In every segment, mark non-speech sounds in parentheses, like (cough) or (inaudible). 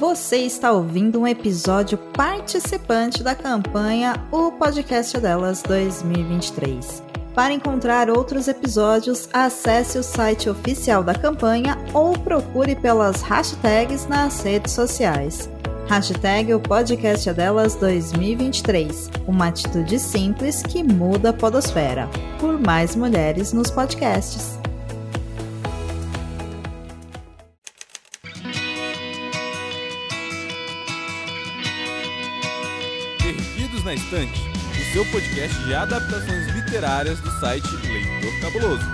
Você está ouvindo um episódio participante da campanha O Podcast Delas 2023. Para encontrar outros episódios, acesse o site oficial da campanha ou procure pelas hashtags nas redes sociais. Hashtag o podcast delas 2023. Uma atitude simples que muda a podosfera. Por mais mulheres nos podcasts. O seu podcast de adaptações literárias do site Leitor Cabuloso.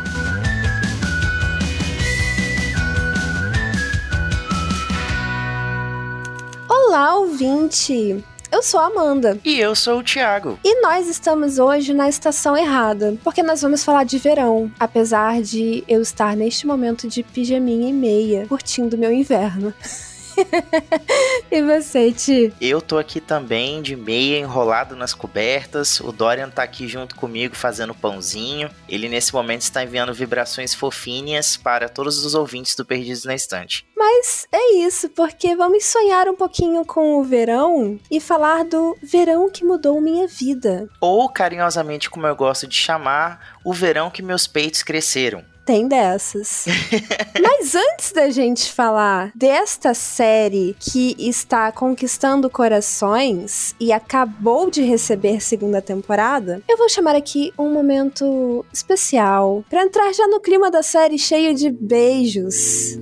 Olá, ouvinte! Eu sou a Amanda. E eu sou o Thiago. E nós estamos hoje na estação errada, porque nós vamos falar de verão, apesar de eu estar neste momento de pijaminha e meia, curtindo meu inverno. (laughs) (laughs) e você, Ti? Eu tô aqui também de meia, enrolado nas cobertas. O Dorian tá aqui junto comigo fazendo pãozinho. Ele nesse momento está enviando vibrações fofinhas para todos os ouvintes do Perdidos na Estante. Mas é isso, porque vamos sonhar um pouquinho com o verão e falar do verão que mudou minha vida. Ou, carinhosamente, como eu gosto de chamar, o verão que meus peitos cresceram. Tem dessas. (laughs) Mas antes da gente falar desta série que está conquistando corações e acabou de receber segunda temporada, eu vou chamar aqui um momento especial para entrar já no clima da série cheio de beijos.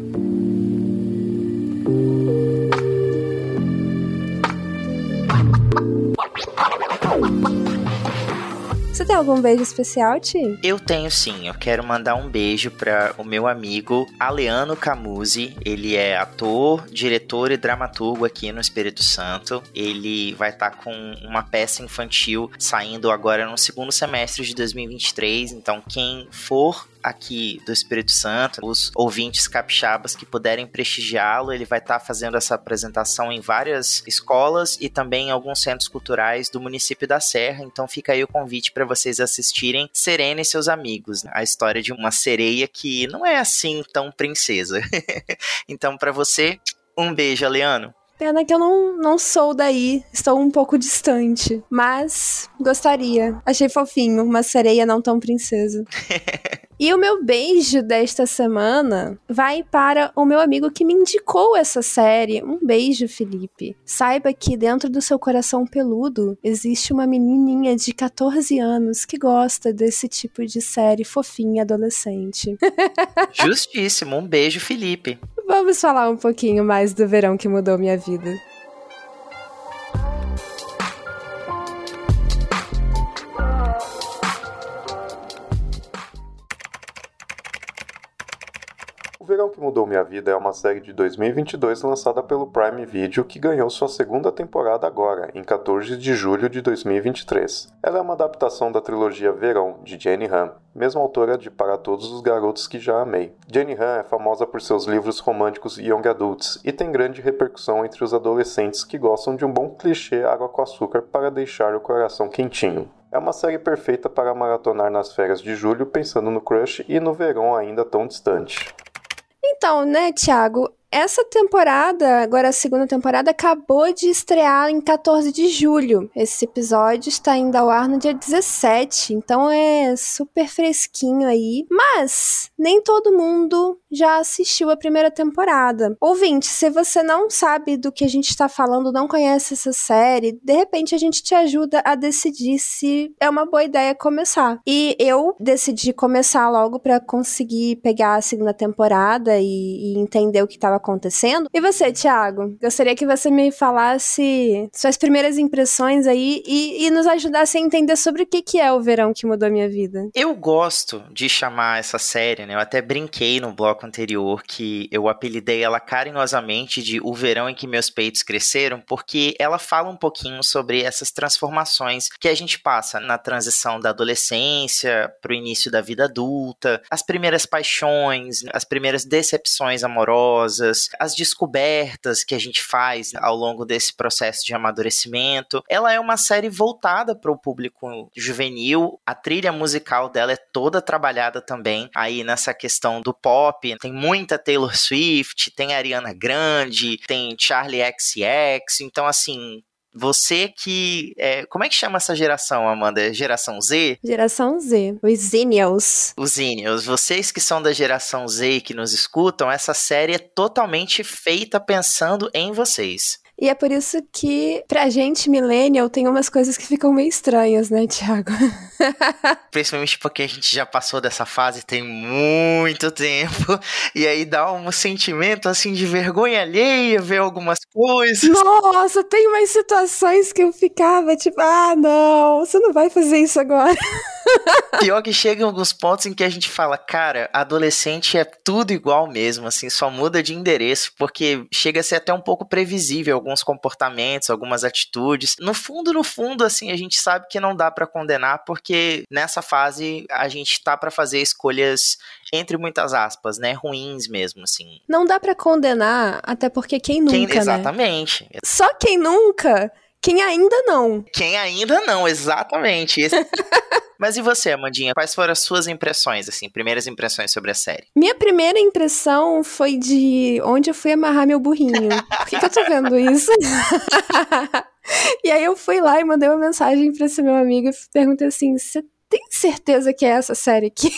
Você tem algum beijo especial, Ti? Eu tenho sim. Eu quero mandar um beijo para o meu amigo Aleano Camuzzi. Ele é ator, diretor e dramaturgo aqui no Espírito Santo. Ele vai estar tá com uma peça infantil saindo agora no segundo semestre de 2023. Então, quem for aqui do Espírito Santo, os ouvintes capixabas que puderem prestigiá-lo, ele vai estar tá fazendo essa apresentação em várias escolas e também em alguns centros culturais do município da Serra. Então fica aí o convite para vocês assistirem Serena e seus amigos, né? a história de uma sereia que não é assim tão princesa. (laughs) então para você, um beijo, Leano. Pena que eu não, não sou daí, estou um pouco distante. Mas gostaria. Achei fofinho, uma sereia não tão princesa. (laughs) E o meu beijo desta semana vai para o meu amigo que me indicou essa série. Um beijo, Felipe. Saiba que dentro do seu coração peludo existe uma menininha de 14 anos que gosta desse tipo de série fofinha adolescente. (laughs) Justíssimo. Um beijo, Felipe. Vamos falar um pouquinho mais do verão que mudou minha vida. O Verão que Mudou Minha Vida é uma série de 2022 lançada pelo Prime Video que ganhou sua segunda temporada agora, em 14 de julho de 2023. Ela é uma adaptação da trilogia Verão, de Jenny Han, mesma autora de Para Todos os Garotos que Já Amei. Jenny Han é famosa por seus livros românticos Young Adults e tem grande repercussão entre os adolescentes que gostam de um bom clichê água com açúcar para deixar o coração quentinho. É uma série perfeita para maratonar nas férias de julho pensando no crush e no verão ainda tão distante. Então, né, Thiago? Essa temporada, agora a segunda temporada, acabou de estrear em 14 de julho. Esse episódio está indo ao ar no dia 17, então é super fresquinho aí. Mas nem todo mundo já assistiu a primeira temporada. Ouvinte, se você não sabe do que a gente está falando, não conhece essa série, de repente a gente te ajuda a decidir se é uma boa ideia começar. E eu decidi começar logo para conseguir pegar a segunda temporada e, e entender o que estava acontecendo. E você, Thiago? Gostaria que você me falasse suas primeiras impressões aí e, e nos ajudasse a entender sobre o que, que é o verão que mudou a minha vida. Eu gosto de chamar essa série, né? Eu até brinquei no bloco anterior que eu apelidei ela carinhosamente de O Verão em que Meus Peitos Cresceram, porque ela fala um pouquinho sobre essas transformações que a gente passa na transição da adolescência para o início da vida adulta, as primeiras paixões, as primeiras decepções amorosas as descobertas que a gente faz ao longo desse processo de amadurecimento. Ela é uma série voltada para o público juvenil. A trilha musical dela é toda trabalhada também aí nessa questão do pop, tem muita Taylor Swift, tem Ariana Grande, tem Charlie XX, então assim, você que. É, como é que chama essa geração, Amanda? Geração Z? Geração Z. Os Zenials. Os Zenials. Vocês que são da geração Z e que nos escutam, essa série é totalmente feita pensando em vocês. E é por isso que, pra gente, millennial, tem umas coisas que ficam meio estranhas, né, Thiago? (laughs) Principalmente porque a gente já passou dessa fase tem muito tempo. E aí dá um sentimento, assim, de vergonha alheia ver algumas coisas. Nossa, tem umas situações que eu ficava tipo, ah, não, você não vai fazer isso agora. (laughs) Pior que chegam alguns pontos em que a gente fala, cara, adolescente é tudo igual mesmo, assim, só muda de endereço, porque chega a ser até um pouco previsível alguns comportamentos, algumas atitudes. No fundo, no fundo, assim, a gente sabe que não dá para condenar, porque nessa fase a gente tá para fazer escolhas entre muitas aspas, né, ruins mesmo, assim. Não dá para condenar, até porque quem nunca, quem, né? Exatamente. Né? Só quem nunca quem ainda não. Quem ainda não, exatamente. Esse... (laughs) Mas e você, Amandinha? Quais foram as suas impressões, assim, primeiras impressões sobre a série? Minha primeira impressão foi de onde eu fui amarrar meu burrinho. Por que, que eu tô vendo isso? (laughs) e aí eu fui lá e mandei uma mensagem pra esse meu amigo e perguntei assim: você tem certeza que é essa série aqui?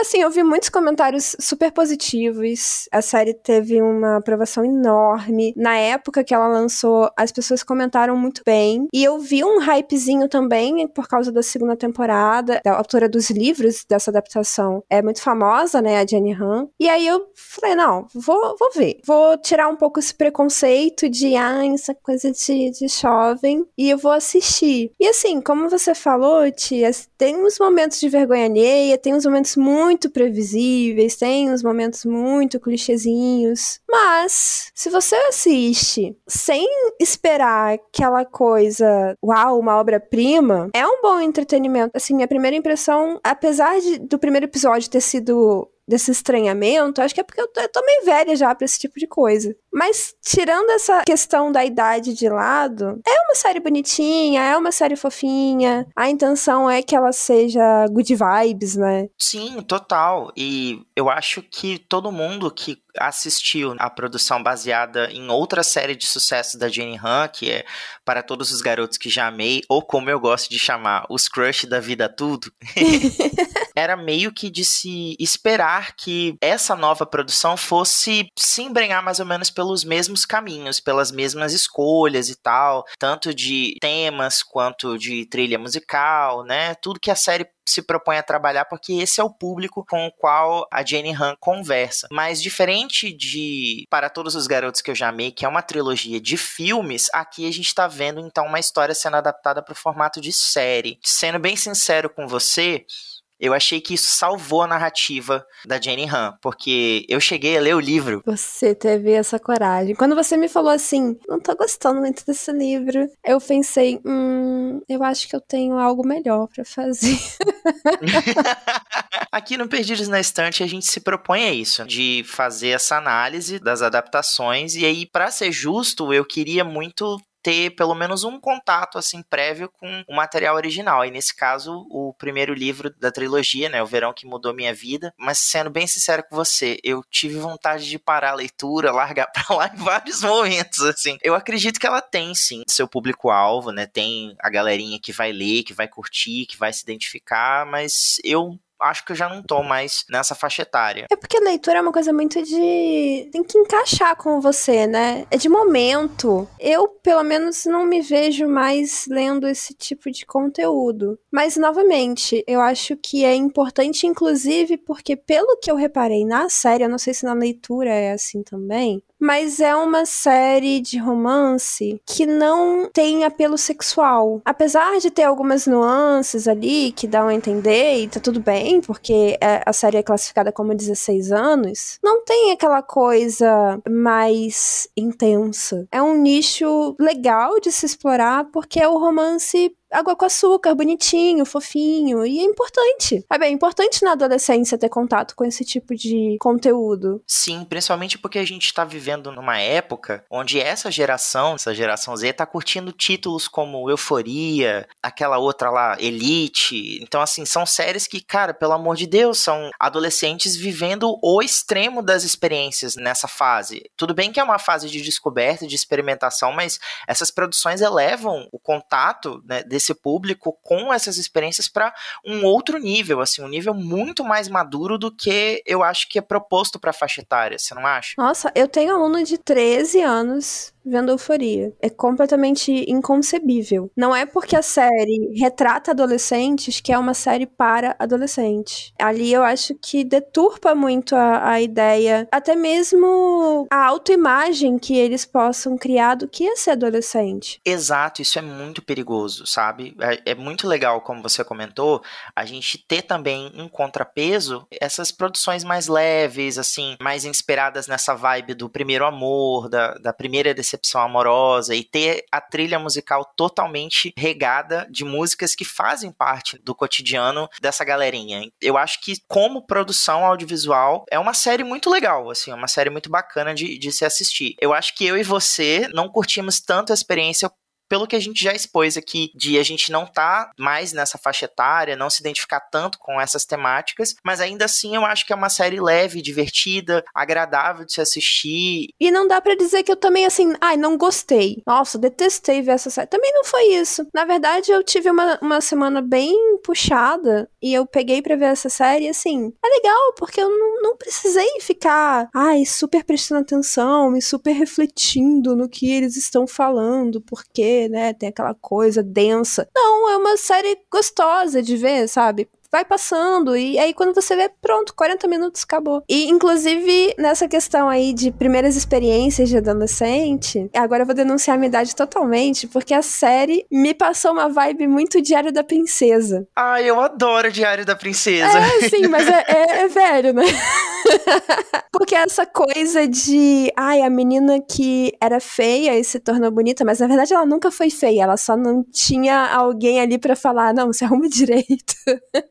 Assim, eu vi muitos comentários super positivos. A série teve uma aprovação enorme. Na época que ela lançou, as pessoas comentaram muito bem. E eu vi um hypezinho também por causa da segunda temporada. Da autora dos livros dessa adaptação é muito famosa, né? A Jenny Han. E aí eu falei, não, vou, vou ver. Vou tirar um pouco esse preconceito de, ah, essa coisa de, de jovem. E eu vou assistir. E assim, como você falou, Tia, tem uns momentos de vergonha alheia, tem uns momentos muito muito previsíveis, tem uns momentos muito clichêzinhos. Mas, se você assiste sem esperar aquela coisa, uau, uma obra-prima, é um bom entretenimento. Assim, minha primeira impressão, apesar de, do primeiro episódio ter sido desse estranhamento, acho que é porque eu tô, eu tô meio velha já pra esse tipo de coisa. Mas, tirando essa questão da idade de lado, é uma série bonitinha, é uma série fofinha. A intenção é que ela seja good vibes, né? Sim, total. E eu acho que todo mundo que assistiu a produção baseada em outra série de sucesso da Jenny Han, que é Para Todos os Garotos que Já Amei, ou como eu gosto de chamar, Os Crush da Vida Tudo, (laughs) (laughs) era meio que de se esperar que essa nova produção fosse se embrenhar mais ou menos pelos mesmos caminhos, pelas mesmas escolhas e tal, tanto de temas quanto de trilha musical, né? Tudo que a série se propõe a trabalhar, porque esse é o público com o qual a Jenny Han conversa. Mas diferente de Para Todos os Garotos que eu já amei, que é uma trilogia de filmes, aqui a gente tá vendo então uma história sendo adaptada para o formato de série. Sendo bem sincero com você, eu achei que isso salvou a narrativa da Jenny Han, porque eu cheguei a ler o livro. Você teve essa coragem. Quando você me falou assim, não tô gostando muito desse livro, eu pensei, hum, eu acho que eu tenho algo melhor para fazer. (laughs) Aqui no Perdidos na Estante a gente se propõe a isso, de fazer essa análise das adaptações e aí para ser justo, eu queria muito ter pelo menos um contato assim prévio com o material original. E nesse caso, o primeiro livro da trilogia, né, O Verão que Mudou Minha Vida. Mas sendo bem sincero com você, eu tive vontade de parar a leitura, (laughs) largar para lá em vários momentos, assim. Eu acredito que ela tem sim seu público-alvo, né? Tem a galerinha que vai ler, que vai curtir, que vai se identificar, mas eu acho que eu já não tô mais nessa faixa etária. É porque leitura é uma coisa muito de. tem que encaixar com você, né? É de momento. Eu, pelo menos, não me vejo mais lendo esse tipo de conteúdo. Mas, novamente, eu acho que é importante, inclusive, porque, pelo que eu reparei na série, eu não sei se na leitura é assim também, mas é uma série de romance que não tem apelo sexual. Apesar de ter algumas nuances ali que dão a entender e tá tudo bem, porque é, a série é classificada como 16 anos, não tem aquela coisa mais intensa. É um nicho legal de se explorar porque é o romance água com açúcar, bonitinho, fofinho, e é importante. É bem importante na adolescência ter contato com esse tipo de conteúdo. Sim, principalmente porque a gente está vivendo numa época onde essa geração, essa geração Z, tá curtindo títulos como Euforia, aquela outra lá, Elite. Então, assim, são séries que, cara, pelo amor de Deus, são adolescentes vivendo o extremo das experiências nessa fase. Tudo bem que é uma fase de descoberta, de experimentação, mas essas produções elevam o contato né, desse público com essas experiências para um outro nível, assim, um nível muito mais maduro do que eu acho que é proposto para faixa etária, você não acha? Nossa, eu tenho aluno de 13 anos vendo Euforia. É completamente inconcebível. Não é porque a série retrata adolescentes que é uma série para adolescentes. Ali eu acho que deturpa muito a, a ideia, até mesmo a autoimagem que eles possam criar do que é ser adolescente. Exato, isso é muito perigoso, sabe? É, é muito legal, como você comentou, a gente ter também um contrapeso essas produções mais leves, assim, mais inspiradas nessa vibe do primeiro amor, da, da primeira decepção decepção amorosa e ter a trilha musical totalmente regada de músicas que fazem parte do cotidiano dessa galerinha. Eu acho que, como produção audiovisual, é uma série muito legal, assim, é uma série muito bacana de, de se assistir. Eu acho que eu e você não curtimos tanto a experiência pelo que a gente já expôs aqui, de a gente não tá mais nessa faixa etária, não se identificar tanto com essas temáticas, mas ainda assim eu acho que é uma série leve, divertida, agradável de se assistir. E não dá para dizer que eu também, assim, ai, não gostei. Nossa, detestei ver essa série. Também não foi isso. Na verdade, eu tive uma, uma semana bem puxada e eu peguei para ver essa série assim, é legal, porque eu não, não precisei ficar, ai, super prestando atenção e super refletindo no que eles estão falando, porque né? Tem aquela coisa densa. Não, é uma série gostosa de ver, sabe? Vai passando e aí quando você vê, pronto, 40 minutos acabou. E inclusive nessa questão aí de primeiras experiências de adolescente, agora eu vou denunciar a minha idade totalmente, porque a série me passou uma vibe muito Diário da Princesa. Ai, eu adoro Diário da Princesa. É, sim, mas é, é, é (laughs) velho, né? porque essa coisa de, ai, a menina que era feia e se tornou bonita, mas na verdade ela nunca foi feia, ela só não tinha alguém ali para falar, não, se arruma direito.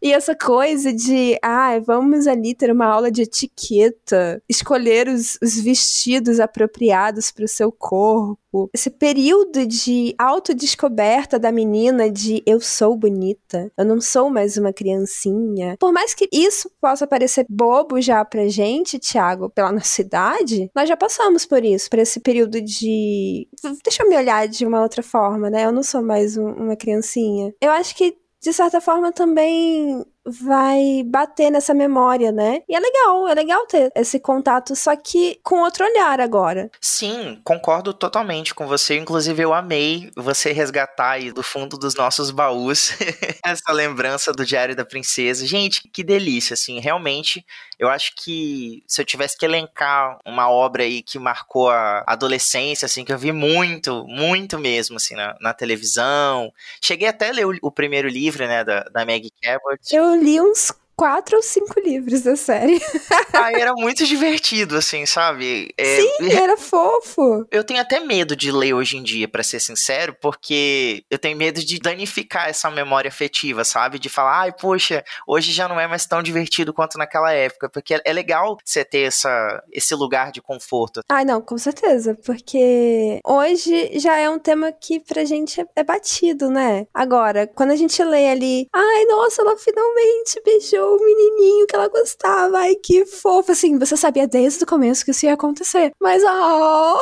E essa coisa de, ah, vamos ali ter uma aula de etiqueta, escolher os, os vestidos apropriados para o seu corpo. Esse período de autodescoberta da menina de eu sou bonita, eu não sou mais uma criancinha. Por mais que isso possa parecer bobo já pra gente, Thiago, pela nossa idade, nós já passamos por isso, por esse período de. Deixa eu me olhar de uma outra forma, né? Eu não sou mais um, uma criancinha. Eu acho que de certa forma também vai bater nessa memória, né? E é legal, é legal ter esse contato, só que com outro olhar agora. Sim, concordo totalmente com você. Inclusive, eu amei você resgatar aí do fundo dos nossos baús (laughs) essa lembrança do Diário da Princesa. Gente, que delícia, assim, realmente. Eu acho que se eu tivesse que elencar uma obra aí que marcou a adolescência, assim, que eu vi muito, muito mesmo, assim, na, na televisão. Cheguei até a ler o, o primeiro livro, né, da, da Maggie Cabot. Eu li uns quatro ou cinco livros da série. (laughs) ah, era muito divertido, assim, sabe? É, Sim, era fofo. Eu tenho até medo de ler hoje em dia, para ser sincero, porque eu tenho medo de danificar essa memória afetiva, sabe? De falar, ai, poxa, hoje já não é mais tão divertido quanto naquela época, porque é legal você ter essa, esse lugar de conforto. Ai, não, com certeza, porque hoje já é um tema que pra gente é batido, né? Agora, quando a gente lê ali, ai, nossa, ela finalmente beijou o menininho que ela gostava. Ai, que fofo. Assim, você sabia desde o começo que isso ia acontecer. Mas, oh!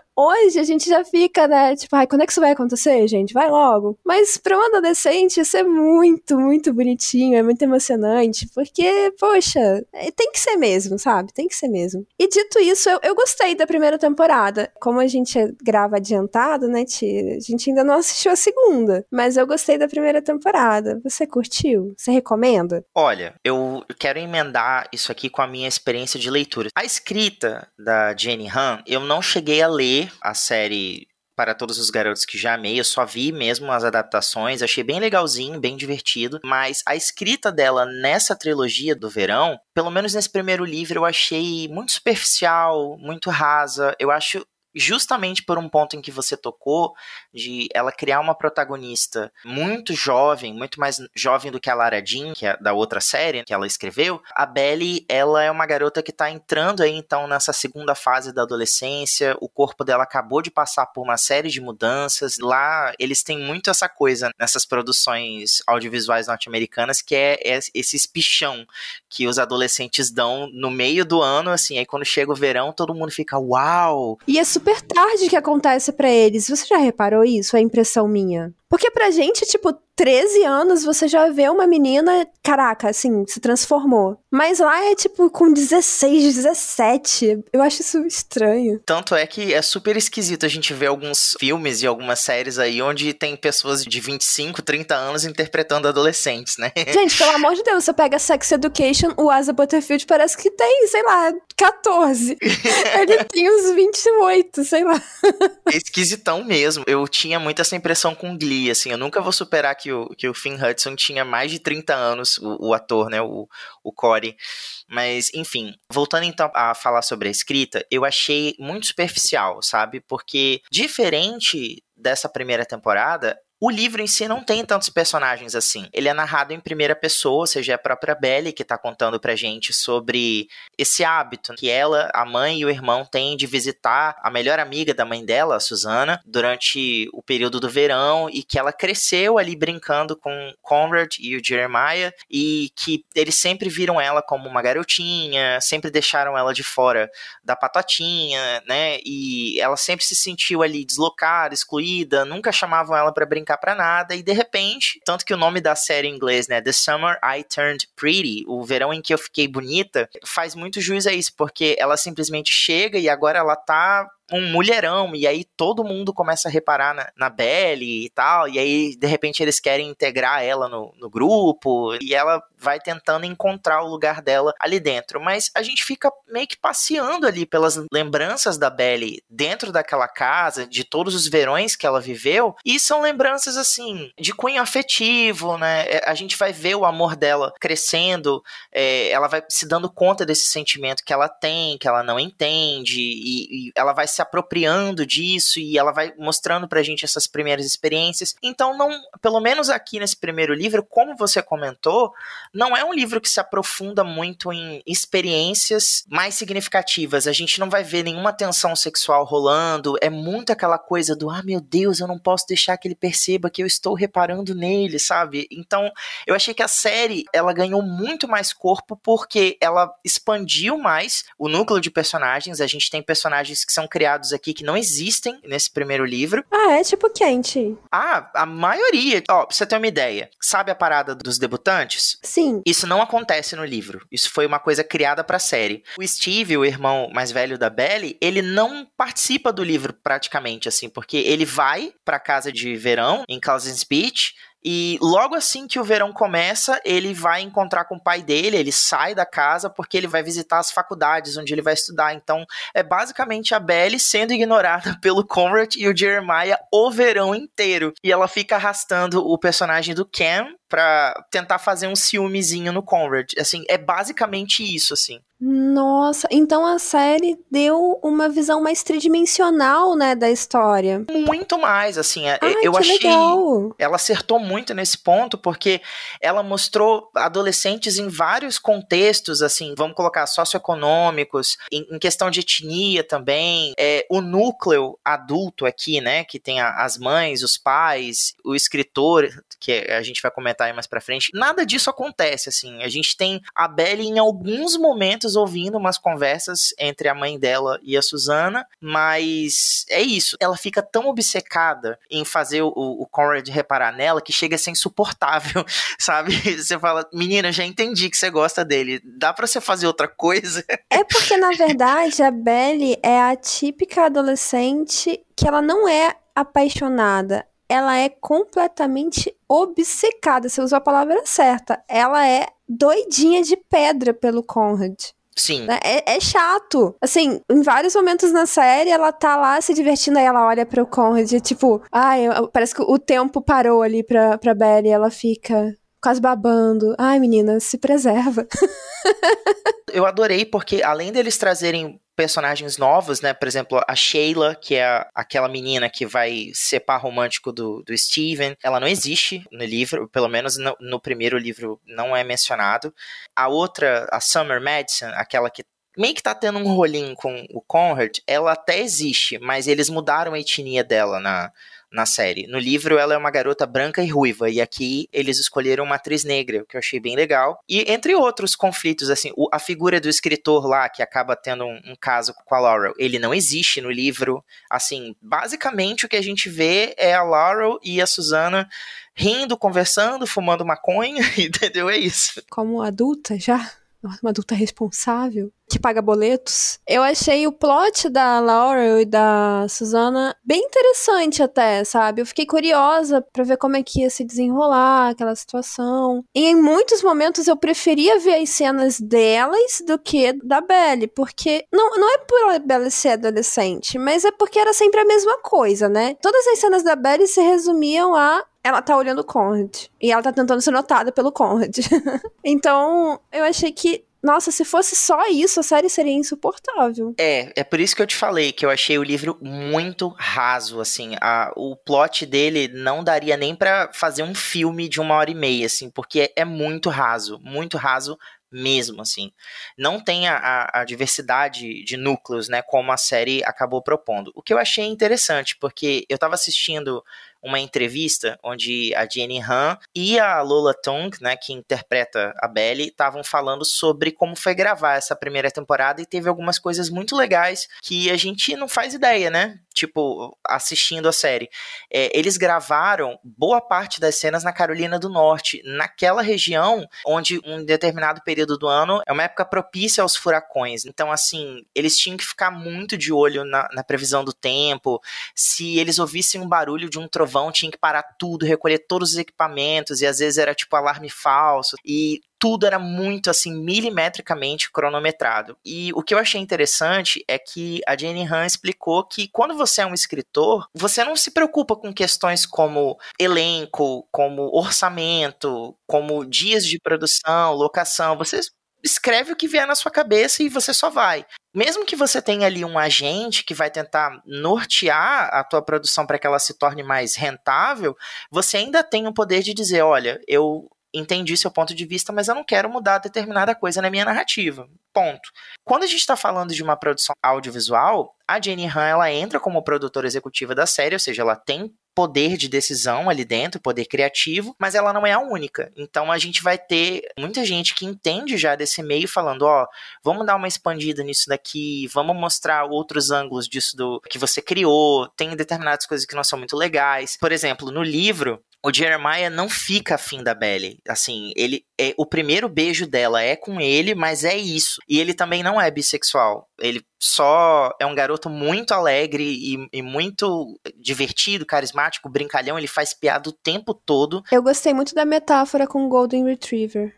(laughs) Hoje a gente já fica, né? Tipo, ai, quando é que isso vai acontecer, gente? Vai logo. Mas pra um adolescente isso é muito, muito bonitinho, é muito emocionante, porque, poxa, é, tem que ser mesmo, sabe? Tem que ser mesmo. E dito isso, eu, eu gostei da primeira temporada. Como a gente grava adiantado, né, tia? A gente ainda não assistiu a segunda, mas eu gostei da primeira temporada. Você curtiu? Você recomenda? Olha, eu quero emendar isso aqui com a minha experiência de leitura. A escrita da Jenny Han, eu não cheguei a ler a série para todos os garotos que já amei, eu só vi mesmo as adaptações, achei bem legalzinho, bem divertido, mas a escrita dela nessa trilogia do verão, pelo menos nesse primeiro livro, eu achei muito superficial, muito rasa. Eu acho justamente por um ponto em que você tocou, de ela criar uma protagonista muito jovem, muito mais jovem do que a Lara Jean, que é da outra série que ela escreveu. A Belly, ela é uma garota que tá entrando aí então nessa segunda fase da adolescência. O corpo dela acabou de passar por uma série de mudanças. Lá eles têm muito essa coisa nessas produções audiovisuais norte-americanas que é esse espichão que os adolescentes dão no meio do ano, assim, aí quando chega o verão, todo mundo fica uau. E é super tarde que acontece para eles. Você já reparou isso? É impressão minha? Porque pra gente, tipo, 13 anos você já vê uma menina, caraca, assim, se transformou. Mas lá é tipo com 16, 17. Eu acho isso estranho. Tanto é que é super esquisito a gente ver alguns filmes e algumas séries aí onde tem pessoas de 25, 30 anos interpretando adolescentes, né? (laughs) Gente, pelo amor de Deus, você pega Sex Education, o Asa Butterfield parece que tem, sei lá, 14. (laughs) Ele tem uns 28, sei lá. É esquisitão mesmo. Eu tinha muito essa impressão com Glee, assim, eu nunca vou superar que o, que o Finn Hudson tinha mais de 30 anos, o, o ator, né, o, o Corey. Mas, enfim, voltando então a falar sobre a escrita, eu achei muito superficial, sabe? Porque, diferente dessa primeira temporada, o livro em si não tem tantos personagens assim. Ele é narrado em primeira pessoa, ou seja, é a própria Belly que está contando pra gente sobre esse hábito que ela, a mãe e o irmão têm de visitar a melhor amiga da mãe dela, a Susana, durante o período do verão e que ela cresceu ali brincando com Conrad e o Jeremiah e que eles sempre viram ela como uma garotinha, sempre deixaram ela de fora da patotinha, né? E ela sempre se sentiu ali deslocada, excluída, nunca chamavam ela para brincar para nada, e de repente, tanto que o nome da série em inglês, né, The Summer I Turned Pretty, o verão em que eu fiquei bonita, faz muito juiz a isso, porque ela simplesmente chega e agora ela tá um mulherão, e aí todo mundo começa a reparar na, na e tal, e aí de repente eles querem integrar ela no, no grupo, e ela vai tentando encontrar o lugar dela ali dentro. Mas a gente fica meio que passeando ali pelas lembranças da Belly dentro daquela casa, de todos os verões que ela viveu, e são lembranças assim, de cunho afetivo, né? É, a gente vai ver o amor dela crescendo, é, ela vai se dando conta desse sentimento que ela tem, que ela não entende, e, e ela vai se apropriando disso e ela vai mostrando pra gente essas primeiras experiências. Então, não, pelo menos aqui nesse primeiro livro, como você comentou, não é um livro que se aprofunda muito em experiências mais significativas. A gente não vai ver nenhuma tensão sexual rolando, é muito aquela coisa do, ah, meu Deus, eu não posso deixar que ele perceba que eu estou reparando nele, sabe? Então, eu achei que a série, ela ganhou muito mais corpo porque ela expandiu mais o núcleo de personagens. A gente tem personagens que são criados criados aqui que não existem nesse primeiro livro. Ah, é tipo quente. Ah, a maioria. Ó, pra você ter uma ideia, sabe a parada dos debutantes? Sim. Isso não acontece no livro. Isso foi uma coisa criada pra série. O Steve, o irmão mais velho da Belly, ele não participa do livro praticamente, assim, porque ele vai pra casa de verão em Cousins Beach e logo assim que o verão começa, ele vai encontrar com o pai dele, ele sai da casa porque ele vai visitar as faculdades onde ele vai estudar. Então, é basicamente a Belly sendo ignorada (laughs) pelo Conrad e o Jeremiah o verão inteiro. E ela fica arrastando o personagem do Cam para tentar fazer um ciúmezinho no Conrad. Assim, é basicamente isso, assim. Nossa, então a série deu uma visão mais tridimensional, né, da história. Muito mais, assim, é, Ai, eu achei. Legal. Ela acertou muito nesse ponto, porque ela mostrou adolescentes em vários contextos, assim, vamos colocar socioeconômicos, em, em questão de etnia também, é, o núcleo adulto aqui, né, que tem a, as mães, os pais, o escritor, que a gente vai comentar aí mais pra frente, nada disso acontece, assim. A gente tem a Belly em alguns momentos ouvindo umas conversas entre a mãe dela e a Susana, mas é isso. Ela fica tão obcecada em fazer o, o Conrad reparar nela que chega a ser insuportável, (laughs) sabe? Você fala, menina, já entendi que você gosta dele. Dá para você fazer outra coisa? É porque, na verdade, a Belly é a típica adolescente que ela não é apaixonada, ela é completamente obcecada. Você usou a palavra certa. Ela é doidinha de pedra pelo Conrad. Sim. Né? É, é, chato. Assim, em vários momentos na série, ela tá lá se divertindo, aí ela olha pro Conrad, tipo, ai, parece que o tempo parou ali pra, pra Belly, ela fica quase babando. Ai, menina, se preserva. (laughs) Eu adorei porque, além deles trazerem personagens novos, né? Por exemplo, a Sheila, que é aquela menina que vai ser par romântico do, do Steven. Ela não existe no livro, pelo menos no, no primeiro livro não é mencionado. A outra, a Summer Madison, aquela que meio que tá tendo um rolinho com o Conrad, ela até existe, mas eles mudaram a etnia dela na, na série. No livro, ela é uma garota branca e ruiva, e aqui eles escolheram uma atriz negra, o que eu achei bem legal. E entre outros conflitos, assim, o, a figura do escritor lá, que acaba tendo um, um, caso com a Laurel, ele não existe no livro. Assim, basicamente o que a gente vê é a Laurel e a Susana rindo, conversando, fumando maconha, (laughs) entendeu? É isso. Como adulta já? Uma adulta responsável que paga boletos. Eu achei o plot da Laurel e da Susana bem interessante até, sabe? Eu fiquei curiosa para ver como é que ia se desenrolar aquela situação. E em muitos momentos eu preferia ver as cenas delas do que da Belle, porque não, não é por Belle ser adolescente, mas é porque era sempre a mesma coisa, né? Todas as cenas da Belle se resumiam a ela tá olhando o Conrad. E ela tá tentando ser notada pelo Conrad. (laughs) então, eu achei que nossa, se fosse só isso, a série seria insuportável. É, é por isso que eu te falei que eu achei o livro muito raso, assim. A, o plot dele não daria nem para fazer um filme de uma hora e meia, assim, porque é, é muito raso, muito raso mesmo, assim. Não tem a, a, a, diversidade de núcleos, né, como a série acabou propondo. O que eu achei interessante, porque eu tava assistindo uma entrevista onde a Jenny Han e a Lola Tong, né, que interpreta a Belly, estavam falando sobre como foi gravar essa primeira temporada e teve algumas coisas muito legais que a gente não faz ideia, né? Tipo, assistindo a série. É, eles gravaram boa parte das cenas na Carolina do Norte, naquela região onde um determinado período do ano é uma época propícia aos furacões. Então, assim, eles tinham que ficar muito de olho na, na previsão do tempo. Se eles ouvissem um barulho de um trovão trovão, tinha que parar tudo, recolher todos os equipamentos, e às vezes era tipo alarme falso, e tudo era muito assim milimetricamente cronometrado. E o que eu achei interessante é que a Jenny Han explicou que quando você é um escritor, você não se preocupa com questões como elenco, como orçamento, como dias de produção, locação, você escreve o que vier na sua cabeça e você só vai. Mesmo que você tenha ali um agente que vai tentar nortear a tua produção para que ela se torne mais rentável, você ainda tem o poder de dizer, olha, eu entendi seu ponto de vista, mas eu não quero mudar determinada coisa na minha narrativa. Ponto. Quando a gente está falando de uma produção audiovisual, a Jenny Han ela entra como produtora executiva da série, ou seja, ela tem poder de decisão ali dentro, poder criativo, mas ela não é a única. Então a gente vai ter muita gente que entende já desse meio falando, ó, vamos dar uma expandida nisso daqui, vamos mostrar outros ângulos disso do que você criou, tem determinadas coisas que não são muito legais. Por exemplo, no livro, o Jeremiah não fica afim da Belly. Assim, ele é, o primeiro beijo dela é com ele, mas é isso. E ele também não é bissexual. Ele só é um garoto muito alegre e, e, muito divertido, carismático, brincalhão. Ele faz piada o tempo todo. Eu gostei muito da metáfora com o Golden Retriever.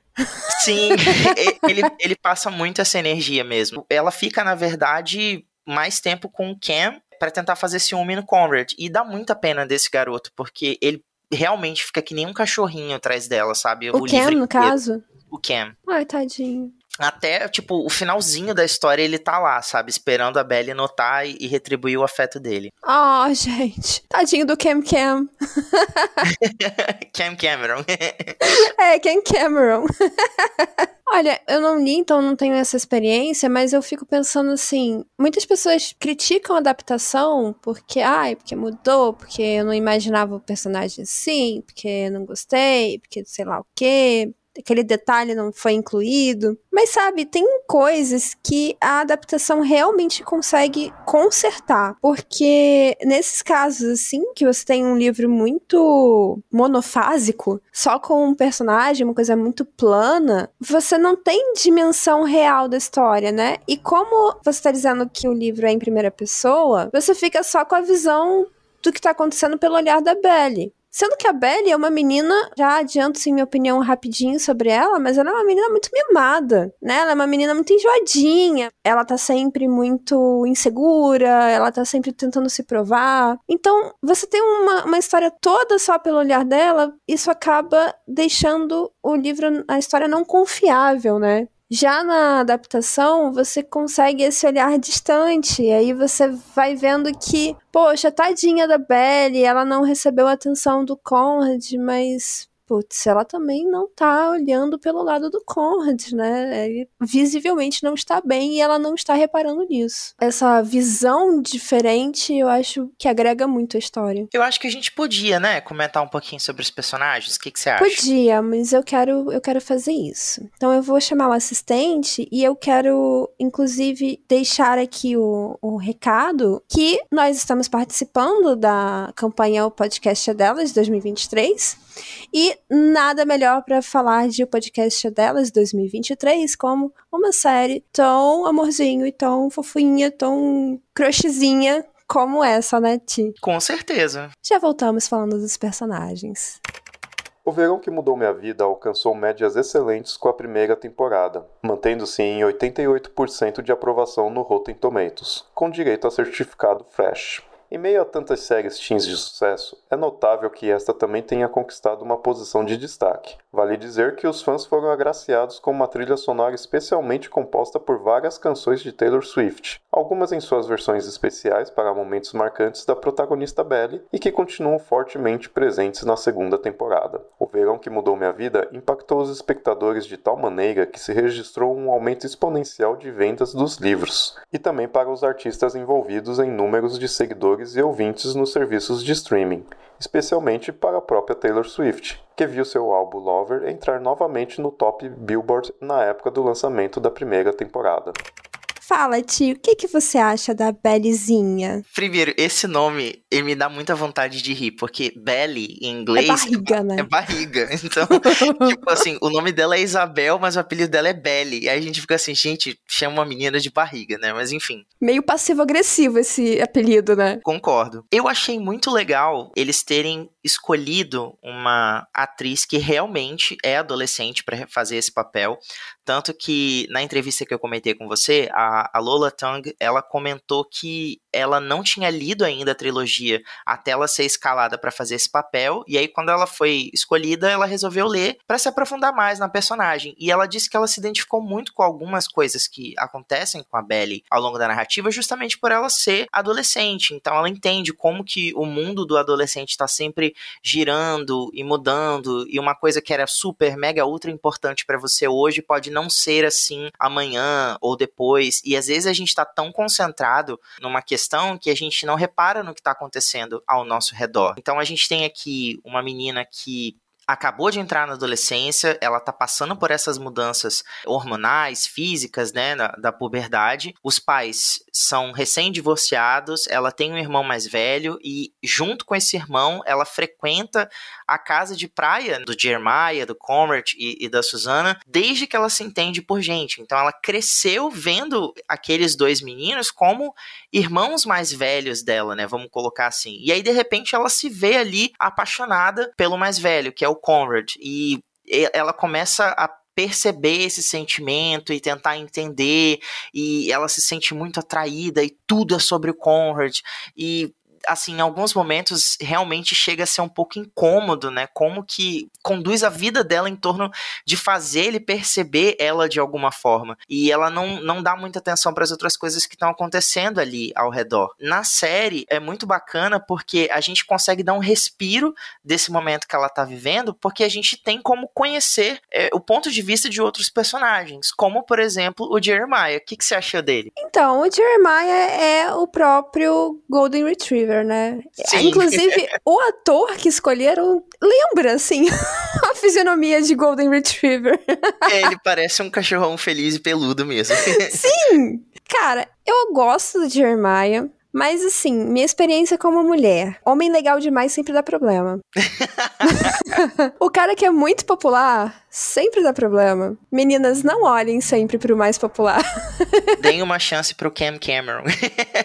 Sim, (laughs) ele, ele passa muito essa energia mesmo. Ela fica, na verdade, mais tempo com o Cam para tentar fazer ciúme no Conrad. E dá muita pena desse garoto, porque ele realmente fica que nem um cachorrinho atrás dela, sabe? O, o Cam, no caso? O Cam. Ai, tadinho. Até, tipo, o finalzinho da história ele tá lá, sabe? Esperando a Belly notar e, e retribuir o afeto dele. Oh, (laughs) gente. Tadinho do Cam Cam. (laughs) Cam Cameron. (laughs) é, Cam Cameron. Olha, eu não li, então não tenho essa experiência, mas eu fico pensando assim, muitas pessoas criticam a adaptação porque, ai, porque mudou, porque eu não imaginava o personagem assim, porque eu não gostei, porque sei lá o quê aquele detalhe não foi incluído. Mas sabe, tem coisas que a adaptação realmente consegue consertar. Porque nesses casos, assim, que você tem um livro muito monofásico, só com um personagem, uma coisa muito plana, você não tem dimensão real da história, né? E como você está dizendo que o livro é em primeira pessoa, você fica só com a visão do que está acontecendo pelo olhar da Belle. Sendo que a Belly é uma menina, já adianto sim minha opinião rapidinho sobre ela, mas ela é uma menina muito mimada, né? Ela é uma menina muito enjoadinha. Ela tá sempre muito insegura, ela tá sempre tentando se provar. Então, você tem uma, uma história toda só pelo olhar dela, isso acaba deixando o livro, a história não confiável, né? Já na adaptação, você consegue esse olhar distante, e aí você vai vendo que, poxa, tadinha da Belly, ela não recebeu a atenção do Conrad, mas putz, ela também não tá olhando pelo lado do Conrad, né? Ele visivelmente não está bem e ela não está reparando nisso. Essa visão diferente, eu acho que agrega muito a história. Eu acho que a gente podia, né, comentar um pouquinho sobre os personagens. O que, que você acha? Podia, mas eu quero, eu quero fazer isso. Então eu vou chamar o assistente e eu quero, inclusive, deixar aqui o, o recado que nós estamos participando da campanha O Podcast é Delas 2023 e nada melhor para falar de O Podcast Delas 2023 como uma série tão amorzinho e tão fofinha, tão crushzinha como essa, né, Ti? Com certeza. Já voltamos falando dos personagens. O Verão que Mudou Minha Vida alcançou médias excelentes com a primeira temporada, mantendo-se em 88% de aprovação no Rotten Tomatoes, com direito a certificado Fresh. Em meio a tantas séries teens de sucesso, é notável que esta também tenha conquistado uma posição de destaque. Vale dizer que os fãs foram agraciados com uma trilha sonora especialmente composta por várias canções de Taylor Swift, algumas em suas versões especiais para momentos marcantes da protagonista Belly e que continuam fortemente presentes na segunda temporada. O Verão que Mudou Minha Vida impactou os espectadores de tal maneira que se registrou um aumento exponencial de vendas dos livros, e também para os artistas envolvidos em números de seguidores e ouvintes nos serviços de streaming, especialmente para a própria Taylor Swift, que viu seu álbum Lover entrar novamente no top Billboard na época do lançamento da primeira temporada. Fala, tio, o que, que você acha da Bellyzinha? Primeiro, esse nome, ele me dá muita vontade de rir, porque Belly, em inglês... É barriga, né? É barriga. (laughs) Então, (laughs) tipo assim, o nome dela é Isabel, mas o apelido dela é Belly. E aí a gente fica assim, gente, chama uma menina de barriga, né? Mas enfim. Meio passivo-agressivo esse apelido, né? Concordo. Eu achei muito legal eles terem escolhido uma atriz que realmente é adolescente para fazer esse papel. Tanto que na entrevista que eu comentei com você, a, a Lola Tung, ela comentou que ela não tinha lido ainda a trilogia até ela ser escalada para fazer esse papel, e aí quando ela foi escolhida, ela resolveu ler para se aprofundar mais na personagem. E ela disse que ela se identificou muito com algumas coisas que acontecem com a Belly ao longo da narrativa, justamente por ela ser adolescente. Então ela entende como que o mundo do adolescente está sempre girando e mudando, e uma coisa que era super, mega, ultra importante para você hoje pode não ser assim amanhã ou depois. E às vezes a gente está tão concentrado numa questão que a gente não repara no que está acontecendo ao nosso redor. Então a gente tem aqui uma menina que acabou de entrar na adolescência, ela tá passando por essas mudanças hormonais, físicas, né, da, da puberdade. Os pais são recém-divorciados, ela tem um irmão mais velho e junto com esse irmão, ela frequenta a casa de praia do Jeremiah, do Conrad e, e da Susana, desde que ela se entende por gente. Então ela cresceu vendo aqueles dois meninos como irmãos mais velhos dela, né, vamos colocar assim. E aí de repente ela se vê ali apaixonada pelo mais velho, que é o Conrad, e ela começa a perceber esse sentimento e tentar entender, e ela se sente muito atraída e tudo é sobre o Conrad, e assim, em alguns momentos realmente chega a ser um pouco incômodo, né? Como que conduz a vida dela em torno de fazer ele perceber ela de alguma forma. E ela não, não dá muita atenção para as outras coisas que estão acontecendo ali ao redor. Na série é muito bacana porque a gente consegue dar um respiro desse momento que ela tá vivendo, porque a gente tem como conhecer é, o ponto de vista de outros personagens, como por exemplo o Jeremiah. O que, que você achou dele? Então, o Jeremiah é o próprio Golden Retriever né? Sim. Inclusive, (laughs) o ator que escolheram lembra, assim, (laughs) a fisionomia de Golden Retriever. É, ele parece um cachorrão feliz e peludo mesmo. (laughs) Sim! Cara, eu gosto do Jeremiah. Mas assim, minha experiência como mulher, homem legal demais sempre dá problema. (laughs) o cara que é muito popular sempre dá problema. Meninas, não olhem sempre pro mais popular. (laughs) Deem uma chance pro Cam Cameron.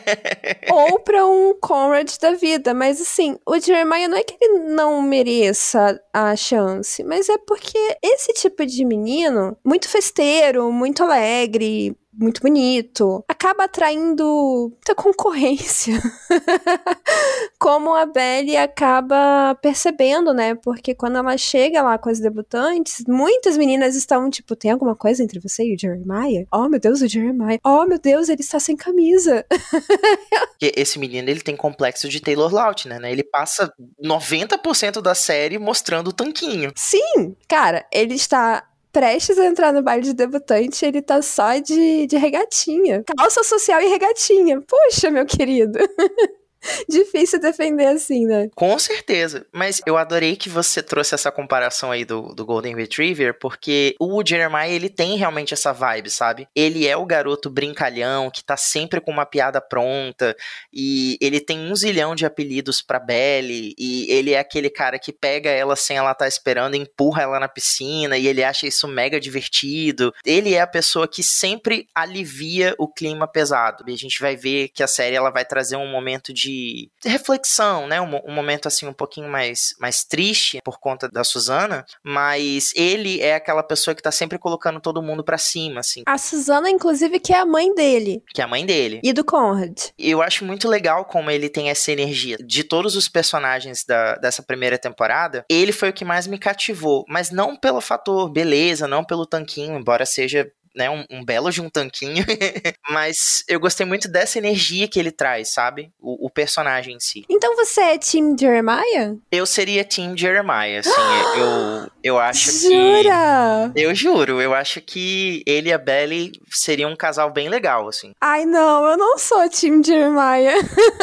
(laughs) Ou pra um Conrad da vida. Mas assim, o Jeremiah não é que ele não mereça a chance, mas é porque esse tipo de menino, muito festeiro, muito alegre, muito bonito, acaba atraindo muita concorrência. (laughs) Como a Belly acaba percebendo, né? Porque quando ela chega lá com as debutantes, muitas meninas estão tipo, tem alguma coisa entre você e o Jeremiah? Oh, meu Deus, o Jeremiah. Oh, meu Deus, ele está sem camisa. (laughs) Esse menino, ele tem complexo de Taylor Lautner, né? Ele passa 90% da série mostrando o tanquinho. Sim, cara, ele está prestes a entrar no baile de debutante, ele tá só de, de regatinha. Calça social e regatinha. Puxa, meu querido. (laughs) (laughs) Difícil defender assim, né? Com certeza. Mas eu adorei que você trouxe essa comparação aí do, do Golden Retriever, porque o Jeremiah, ele tem realmente essa vibe, sabe? Ele é o garoto brincalhão, que tá sempre com uma piada pronta, e ele tem um zilhão de apelidos pra Belly, e ele é aquele cara que pega ela sem ela tá esperando, empurra ela na piscina, e ele acha isso mega divertido. Ele é a pessoa que sempre alivia o clima pesado. E a gente vai ver que a série ela vai trazer um momento de de, reflexão, né? Um, um, momento assim um pouquinho mais, mais triste por conta da Susana, mas ele é aquela pessoa que tá sempre colocando todo mundo para cima, assim. A Susana, inclusive, que é a mãe dele. Que é a mãe dele. E do Conrad. Eu acho muito legal como ele tem essa energia. De todos os personagens da, dessa primeira temporada, ele foi o que mais me cativou, mas não pelo fator beleza, não pelo tanquinho, embora seja né, um, um, belo de um tanquinho, (laughs) mas eu gostei muito dessa energia que ele traz, sabe? O, o, personagem em si. Então você é Team Jeremiah? Eu seria Team Jeremiah, assim, eu, eu acho Jura? que... Eu juro, eu acho que ele e a Belly seriam um casal bem legal, assim. Ai, não, eu não sou Team Jeremiah.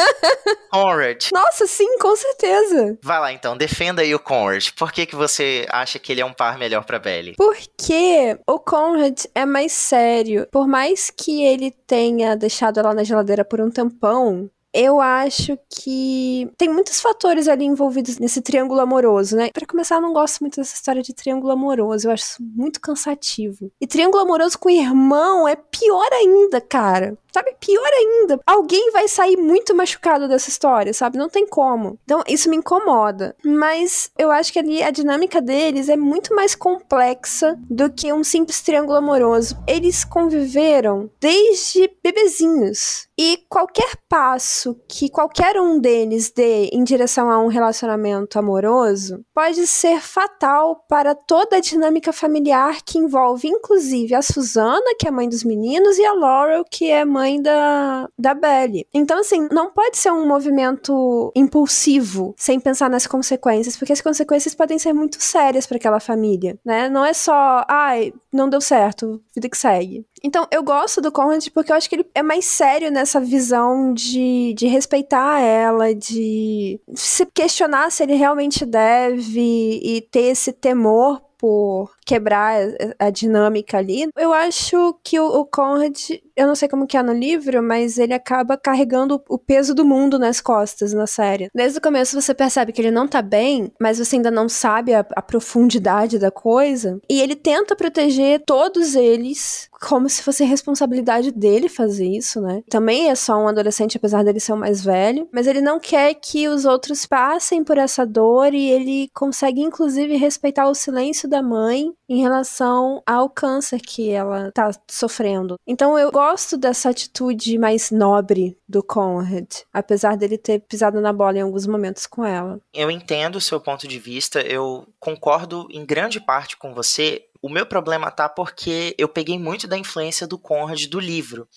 (laughs) Conrad. Nossa, sim, com certeza. Vai lá, então, defenda aí o Conrad. Por que, que você acha que ele é um par melhor pra Belly? Porque o Conrad é mais mais sério. Por mais que ele tenha deixado ela na geladeira por um tampão, eu acho que tem muitos fatores ali envolvidos nesse triângulo amoroso, né? Para começar, eu não gosto muito dessa história de triângulo amoroso, eu acho isso muito cansativo. E triângulo amoroso com irmão é pior ainda, cara. Sabe, pior ainda, alguém vai sair muito machucado dessa história, sabe? Não tem como. Então, isso me incomoda. Mas eu acho que ali a dinâmica deles é muito mais complexa do que um simples triângulo amoroso. Eles conviveram desde bebezinhos. E qualquer passo que qualquer um deles dê em direção a um relacionamento amoroso pode ser fatal para toda a dinâmica familiar que envolve, inclusive, a Susana, que é mãe dos meninos, e a Laurel, que é mãe mãe da, da Belly. Então, assim, não pode ser um movimento impulsivo, sem pensar nas consequências, porque as consequências podem ser muito sérias para aquela família, né? Não é só, ai, não deu certo, vida que segue. Então, eu gosto do Conrad porque eu acho que ele é mais sério nessa visão de, de respeitar ela, de se questionar se ele realmente deve e ter esse temor por quebrar a dinâmica ali. Eu acho que o, Conrad, eu não sei como que é no livro, mas ele acaba carregando o peso do mundo nas costas na série. Desde o começo você percebe que ele não tá bem, mas você ainda não sabe a, a profundidade da coisa. E ele tenta proteger todos eles como se fosse responsabilidade dele fazer isso, né? Também é só um adolescente, apesar dele ser o mais velho, mas ele não quer que os outros passem por essa dor e ele consegue inclusive respeitar o silêncio da mãe em relação ao câncer que ela tá sofrendo. Então eu gosto dessa atitude mais nobre do Conrad, apesar dele ter pisado na bola em alguns momentos com ela. Eu entendo o seu ponto de vista, eu concordo em grande parte com você. O meu problema tá porque eu peguei muito da influência do Conrad do livro.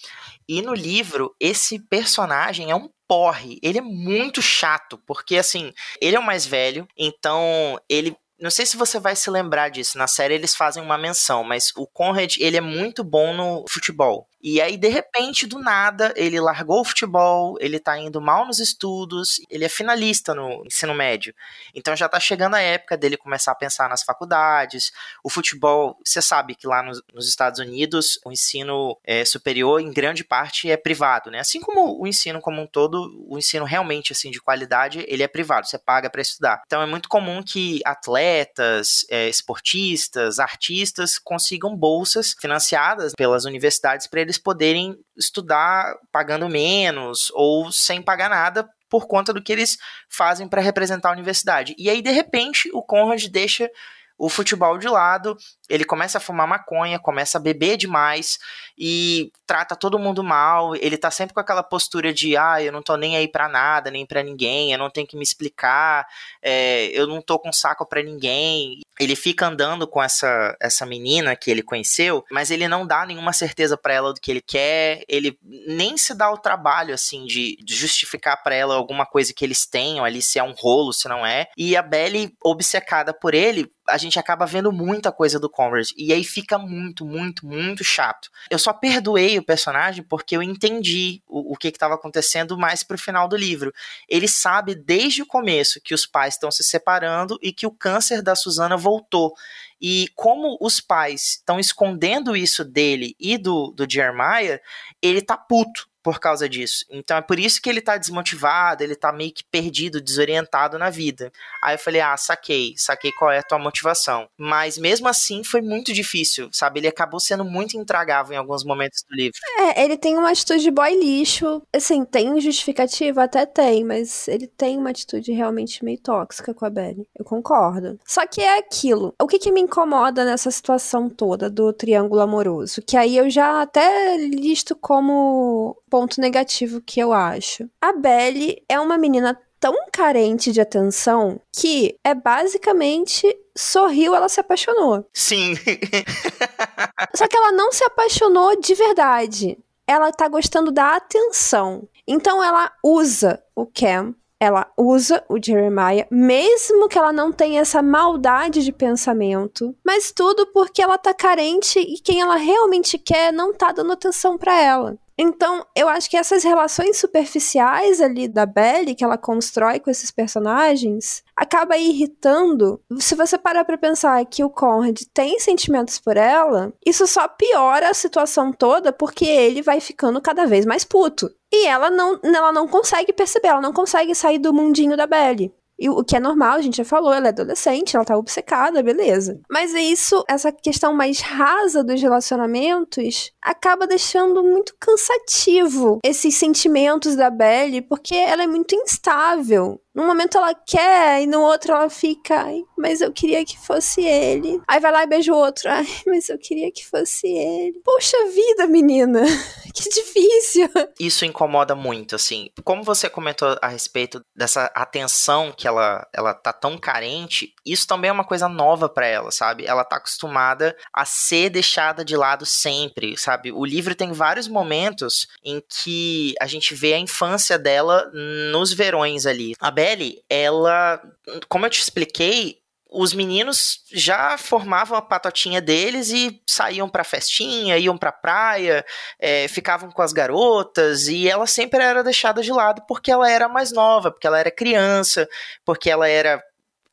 E no livro, esse personagem é um porre. Ele é muito chato, porque assim, ele é o mais velho, então ele não sei se você vai se lembrar disso. Na série eles fazem uma menção, mas o Conrad, ele é muito bom no futebol. E aí, de repente, do nada, ele largou o futebol, ele tá indo mal nos estudos, ele é finalista no ensino médio. Então já tá chegando a época dele começar a pensar nas faculdades. O futebol, você sabe que lá nos, nos Estados Unidos, o ensino é, superior, em grande parte, é privado, né? Assim como o ensino como um todo, o ensino realmente, assim, de qualidade, ele é privado, você paga para estudar. Então é muito comum que atletas, é, esportistas, artistas consigam bolsas financiadas pelas universidades para eles eles poderem estudar pagando menos ou sem pagar nada por conta do que eles fazem para representar a universidade. E aí, de repente, o Conrad deixa o futebol de lado, ele começa a fumar maconha, começa a beber demais e trata todo mundo mal. Ele tá sempre com aquela postura de, ah, eu não tô nem aí pra nada, nem pra ninguém, eu não tenho que me explicar, é, eu não tô com saco pra ninguém. Ele fica andando com essa, essa menina que ele conheceu, mas ele não dá nenhuma certeza para ela do que ele quer, ele nem se dá o trabalho, assim, de, de justificar para ela alguma coisa que eles tenham ali, se é um rolo, se não é. E a Belly, obcecada por ele, a gente acaba vendo muita coisa do Conrad. E aí fica muito, muito, muito chato. Eu só perdoei o personagem porque eu entendi o, o que estava acontecendo mais pro final do livro. Ele sabe desde o começo que os pais estão se separando e que o câncer da Susana voltou. E como os pais estão escondendo isso dele e do, do Jeremiah, ele tá puto por causa disso. Então é por isso que ele tá desmotivado, ele tá meio que perdido, desorientado na vida. Aí eu falei: "Ah, saquei, saquei qual é a tua motivação". Mas mesmo assim foi muito difícil, sabe? Ele acabou sendo muito intragável em alguns momentos do livro. É, ele tem uma atitude de boy lixo. Assim, tem justificativa até tem, mas ele tem uma atitude realmente meio tóxica com a Belly. Eu concordo. Só que é aquilo. O que que me incomoda nessa situação toda do triângulo amoroso, que aí eu já até listo como ponto negativo que eu acho. A Belly é uma menina tão carente de atenção que é basicamente sorriu, ela se apaixonou. Sim. (laughs) Só que ela não se apaixonou de verdade. Ela tá gostando da atenção. Então ela usa o Cam ela usa o Jeremiah, mesmo que ela não tenha essa maldade de pensamento, mas tudo porque ela tá carente e quem ela realmente quer não tá dando atenção para ela. Então, eu acho que essas relações superficiais ali da Belly que ela constrói com esses personagens acaba irritando. Se você parar para pensar que o Conrad tem sentimentos por ela, isso só piora a situação toda porque ele vai ficando cada vez mais puto. E ela não, ela não consegue perceber, ela não consegue sair do mundinho da Belly. E o que é normal, a gente já falou, ela é adolescente, ela tá obcecada, beleza. Mas é isso, essa questão mais rasa dos relacionamentos, acaba deixando muito cansativo esses sentimentos da Belly, porque ela é muito instável. Num momento ela quer e no outro ela fica, ai, mas eu queria que fosse ele. Aí vai lá e beija o outro, ai, mas eu queria que fosse ele. Poxa vida, menina, (laughs) que difícil. Isso incomoda muito, assim. Como você comentou a respeito dessa atenção que ela, ela tá tão carente, isso também é uma coisa nova para ela, sabe? Ela tá acostumada a ser deixada de lado sempre, sabe? O livro tem vários momentos em que a gente vê a infância dela nos verões ali. A Belle, ela, como eu te expliquei, os meninos já formavam a patotinha deles e saíam pra festinha, iam pra praia, é, ficavam com as garotas, e ela sempre era deixada de lado porque ela era mais nova, porque ela era criança, porque ela era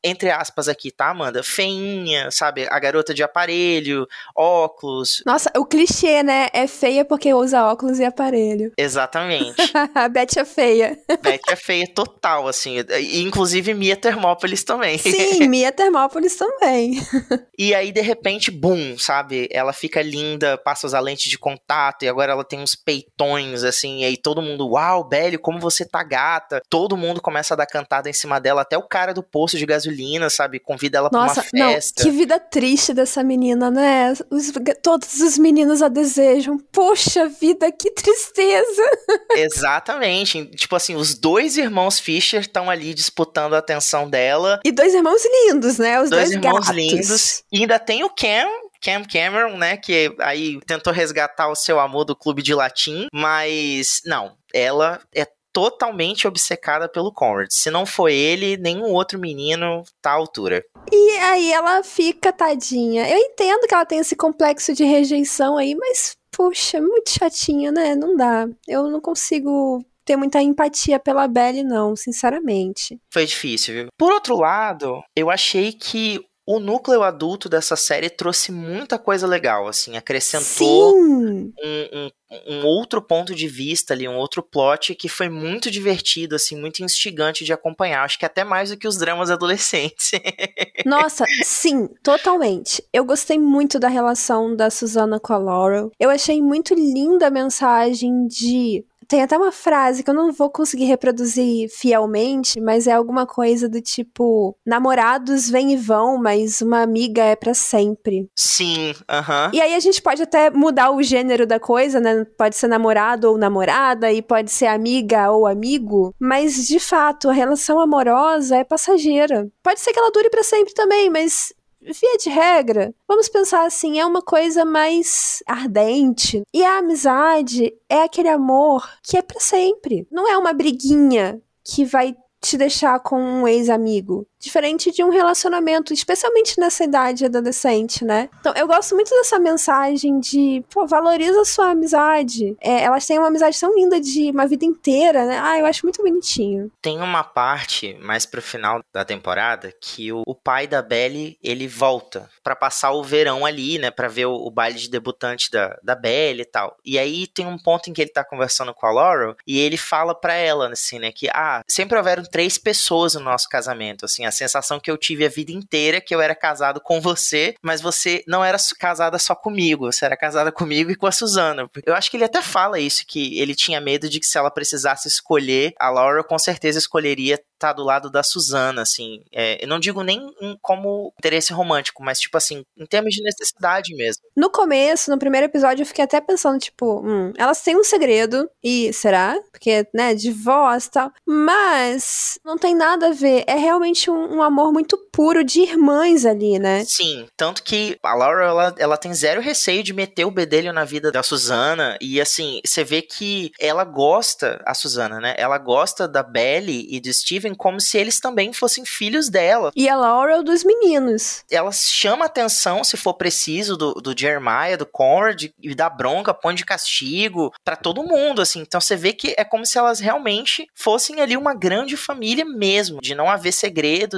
entre aspas aqui, tá, Amanda? Feinha, sabe? A garota de aparelho, óculos. Nossa, o clichê, né? É feia porque usa óculos e aparelho. (laughs) Exatamente. a Beth é feia. (laughs) Beth é feia total, assim. E, inclusive Mia Termópolis também. Sim, (laughs) Mia Termópolis também. e aí, de repente, boom, sabe? Ela fica linda, passa as lentes de contato e agora ela tem uns peitões, assim. E aí todo mundo, uau, Belly, como você tá gata. Todo mundo começa a dar cantada em cima dela, até o cara do posto de gasolina gasolina, sabe? Convida ela Nossa, pra uma festa. Não, que vida triste dessa menina, né? Os, todos os meninos a desejam. Poxa vida, que tristeza! (laughs) Exatamente. Tipo assim, os dois irmãos Fisher estão ali disputando a atenção dela. E dois irmãos lindos, né? Os dois, dois irmãos gatos. lindos. E ainda tem o Cam, Cam Cameron, né? Que aí tentou resgatar o seu amor do clube de latim, mas não, ela é totalmente obcecada pelo Conrad. Se não foi ele, nenhum outro menino tá à altura. E aí ela fica tadinha. Eu entendo que ela tem esse complexo de rejeição aí, mas puxa, muito chatinha, né? Não dá. Eu não consigo ter muita empatia pela Belle, não, sinceramente. Foi difícil, viu? Por outro lado, eu achei que o núcleo adulto dessa série trouxe muita coisa legal, assim, acrescentou um, um, um, outro ponto de vista ali, um outro plot que foi muito divertido, assim, muito instigante de acompanhar. Acho que até mais do que os dramas adolescentes. (laughs) Nossa, sim, totalmente. Eu gostei muito da relação da Susana com a Laurel. Eu achei muito linda a mensagem de Tem até uma frase que eu não vou conseguir reproduzir fielmente, mas é alguma coisa do tipo: namorados vêm e vão, mas uma amiga é para sempre. Sim, aham. Uh -huh. E aí a gente pode até mudar o gênero da coisa, né? Pode ser namorado ou namorada, e pode ser amiga ou amigo, mas de fato, a relação amorosa é passageira. Pode ser que ela dure para sempre também, mas via de regra, vamos pensar assim, é uma coisa mais ardente. E a amizade é aquele amor que é para sempre. Não é uma briguinha que vai te deixar com um ex-amigo. Diferente de um relacionamento, especialmente nessa idade adolescente, né? Então, eu gosto muito dessa mensagem de, pô, valoriza a sua amizade. É, elas têm uma amizade tão linda de uma vida inteira, né? Ah, eu acho muito bonitinho. Tem uma parte, mais pro final da temporada, que o, o pai da Belly, ele volta para passar o verão ali, né? Pra ver o, o, baile de debutante da, da Belly e tal. E aí tem um ponto em que ele tá conversando com a Laurel e ele fala pra ela, assim, né? Que, ah, sempre houveram três pessoas no nosso casamento, assim, a sensação que eu tive a vida inteira que eu era casado com você, mas você não era casada só comigo, você era casada (laughs) comigo e com a Suzana. Eu acho que ele até fala isso, que ele tinha medo de que se ela precisasse escolher, a Laura com certeza escolheria estar do lado da Suzana, assim. É, eu não digo nem como interesse romântico, mas, tipo assim, em termos de necessidade mesmo. No começo, no primeiro episódio, eu fiquei até pensando, tipo, hum, elas têm um segredo, e será? Porque, né, de voz e tal. Mas não tem nada a ver. É realmente um, um, amor muito puro de irmãs ali, né? Sim, tanto que a Laura, ela, ela tem zero receio de meter o bedelho na vida da Suzana, e assim, você vê que ela gosta, a Suzana, né? Ela gosta da Belly e do Steven como se eles também fossem filhos dela. E a Laura dos meninos. Ela chama atenção, se for preciso, do, do Jeremiah, do Conrad, e dá bronca, põe de castigo para todo mundo, assim. Então você vê que é como se elas realmente fossem ali uma grande família mesmo, de não haver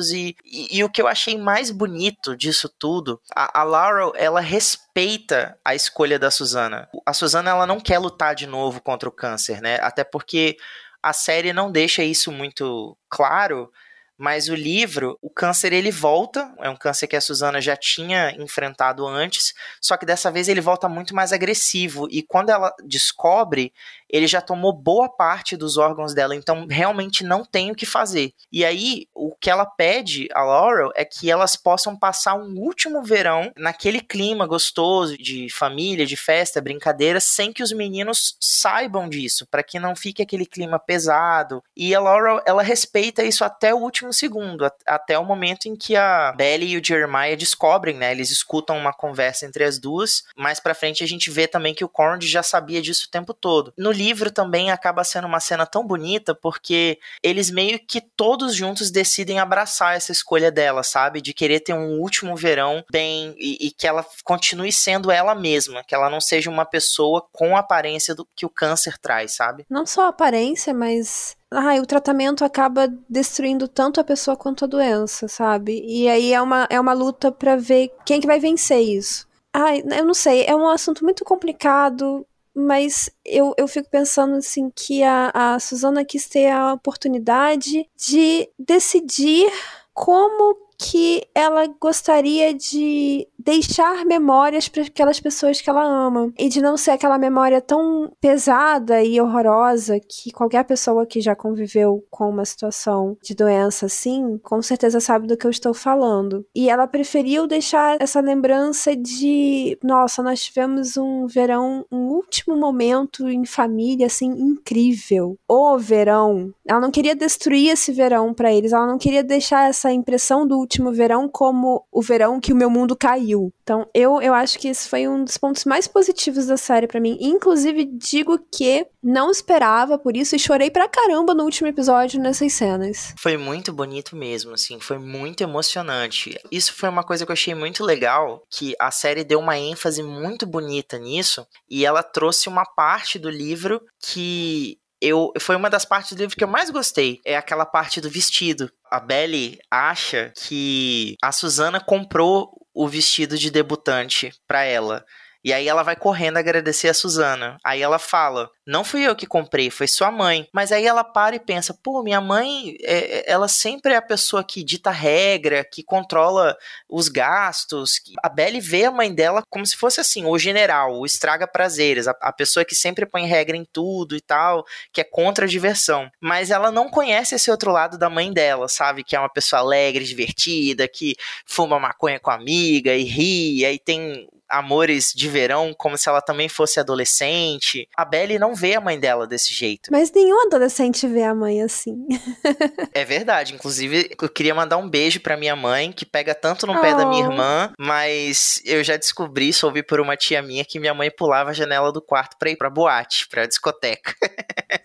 e, e, e o que eu achei mais bonito disso tudo, a, a Laurel, ela respeita a escolha da Susana. A Susana, ela não quer lutar de novo contra o câncer, né? Até porque a série não deixa isso muito claro, mas o livro, o câncer ele volta, é um câncer que a Susana já tinha enfrentado antes, só que dessa vez ele volta muito mais agressivo e quando ela descobre, ele já tomou boa parte dos órgãos dela, então realmente não tem o que fazer. E aí, o que ela pede a Laurel é que elas possam passar um último verão naquele clima gostoso de família, de festa, brincadeira, sem que os meninos saibam disso, para que não fique aquele clima pesado. E a Laurel, ela respeita isso até o último segundo, até o momento em que a Belly e o Jeremiah descobrem, né? Eles escutam uma conversa entre as duas. Mais para frente a gente vê também que o Cornd já sabia disso o tempo todo. No livro também acaba sendo uma cena tão bonita porque eles meio que todos juntos decidem abraçar essa escolha dela, sabe? De querer ter um último verão bem e, e que ela continue sendo ela mesma, que ela não seja uma pessoa com a aparência do que o câncer traz, sabe? Não só a aparência, mas ai, o tratamento acaba destruindo tanto a pessoa quanto a doença, sabe? E aí é uma, é uma luta para ver quem que vai vencer isso. Ai, eu não sei, é um assunto muito complicado mas eu, eu fico pensando assim que a, a Suzana quis ter a oportunidade de decidir como que ela gostaria de deixar memórias para aquelas pessoas que ela ama e de não ser aquela memória tão pesada e horrorosa que qualquer pessoa que já conviveu com uma situação de doença assim, com certeza sabe do que eu estou falando. E ela preferiu deixar essa lembrança de, nossa, nós tivemos um verão, um último momento em família assim incrível. O verão. Ela não queria destruir esse verão para eles, ela não queria deixar essa impressão do último verão como o verão que o meu mundo caiu. Então, eu, eu acho que esse foi um dos pontos mais positivos da série para mim. Inclusive, digo que não esperava por isso e chorei pra caramba no último episódio nessas cenas. Foi muito bonito mesmo, assim, foi muito emocionante. Isso foi uma coisa que eu achei muito legal, que a série deu uma ênfase muito bonita nisso e ela trouxe uma parte do livro que eu foi uma das partes do livro que eu mais gostei. É aquela parte do vestido. A Belly acha que a Susana comprou o vestido de debutante para ela. E aí ela vai correndo agradecer a Suzana. Aí ela fala: Não fui eu que comprei, foi sua mãe. Mas aí ela para e pensa: Pô, minha mãe, é, é ela sempre é a pessoa que dita regra, que controla os gastos. A Belle vê a mãe dela como se fosse assim, o general, o estraga prazeres, a, a pessoa que sempre põe regra em tudo e tal, que é contra a diversão. Mas ela não conhece esse outro lado da mãe dela, sabe? Que é uma pessoa alegre, divertida, que fuma maconha com a amiga e ri, e aí tem amores de verão como se ela também fosse adolescente. A Belle não vê a mãe dela desse jeito. Mas nenhum adolescente vê a mãe assim. (laughs) é verdade. Inclusive, eu queria mandar um beijo pra minha mãe, que pega tanto no pé oh. da minha oh. irmã, mas eu já descobri, soube por uma tia minha, que minha mãe pulava a janela do quarto pra ir pra boate, pra discoteca.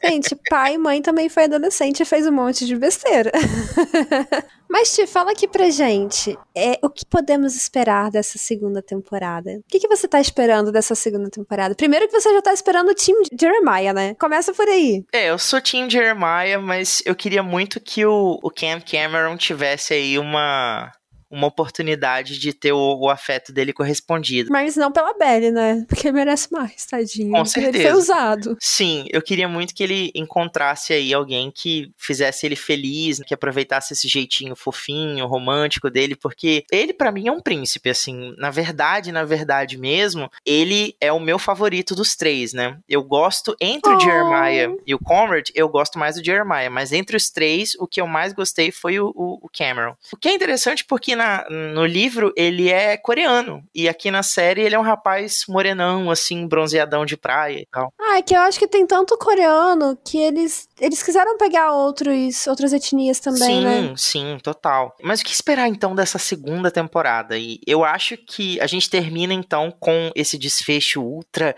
Gente, pai e mãe também foi adolescente e fez um monte de besteira. (laughs) Mas, Ti, fala aqui pra gente. É, o que podemos esperar dessa segunda temporada? O que, que você tá esperando dessa segunda temporada? Primeiro que você já tá esperando o Team Jeremiah, né? Começa por aí. É, eu sou Team Jeremiah, mas eu queria muito que o, o Cam Cameron tivesse aí uma uma oportunidade de ter o, o, afeto dele correspondido. Mas não pela Belly, né? Porque merece mais, tadinho. Com certeza. Ele foi usado. Sim, eu queria muito que ele encontrasse aí alguém que fizesse ele feliz, que aproveitasse esse jeitinho fofinho, romântico dele, porque ele para mim é um príncipe, assim. Na verdade, na verdade mesmo, ele é o meu favorito dos três, né? Eu gosto entre oh. o Jeremiah e o Conrad, eu gosto mais do Jeremiah, mas entre os três, o que eu mais gostei foi o, o, o Cameron. O que é interessante porque na, no livro ele é coreano. E aqui na série ele é um rapaz morenão, assim, bronzeadão de praia e tal. Ah, é que eu acho que tem tanto coreano que eles, eles quiseram pegar outros, outras etnias também, sim, né? Sim, sim, total. Mas o que esperar então dessa segunda temporada? E eu acho que a gente termina então com esse desfecho ultra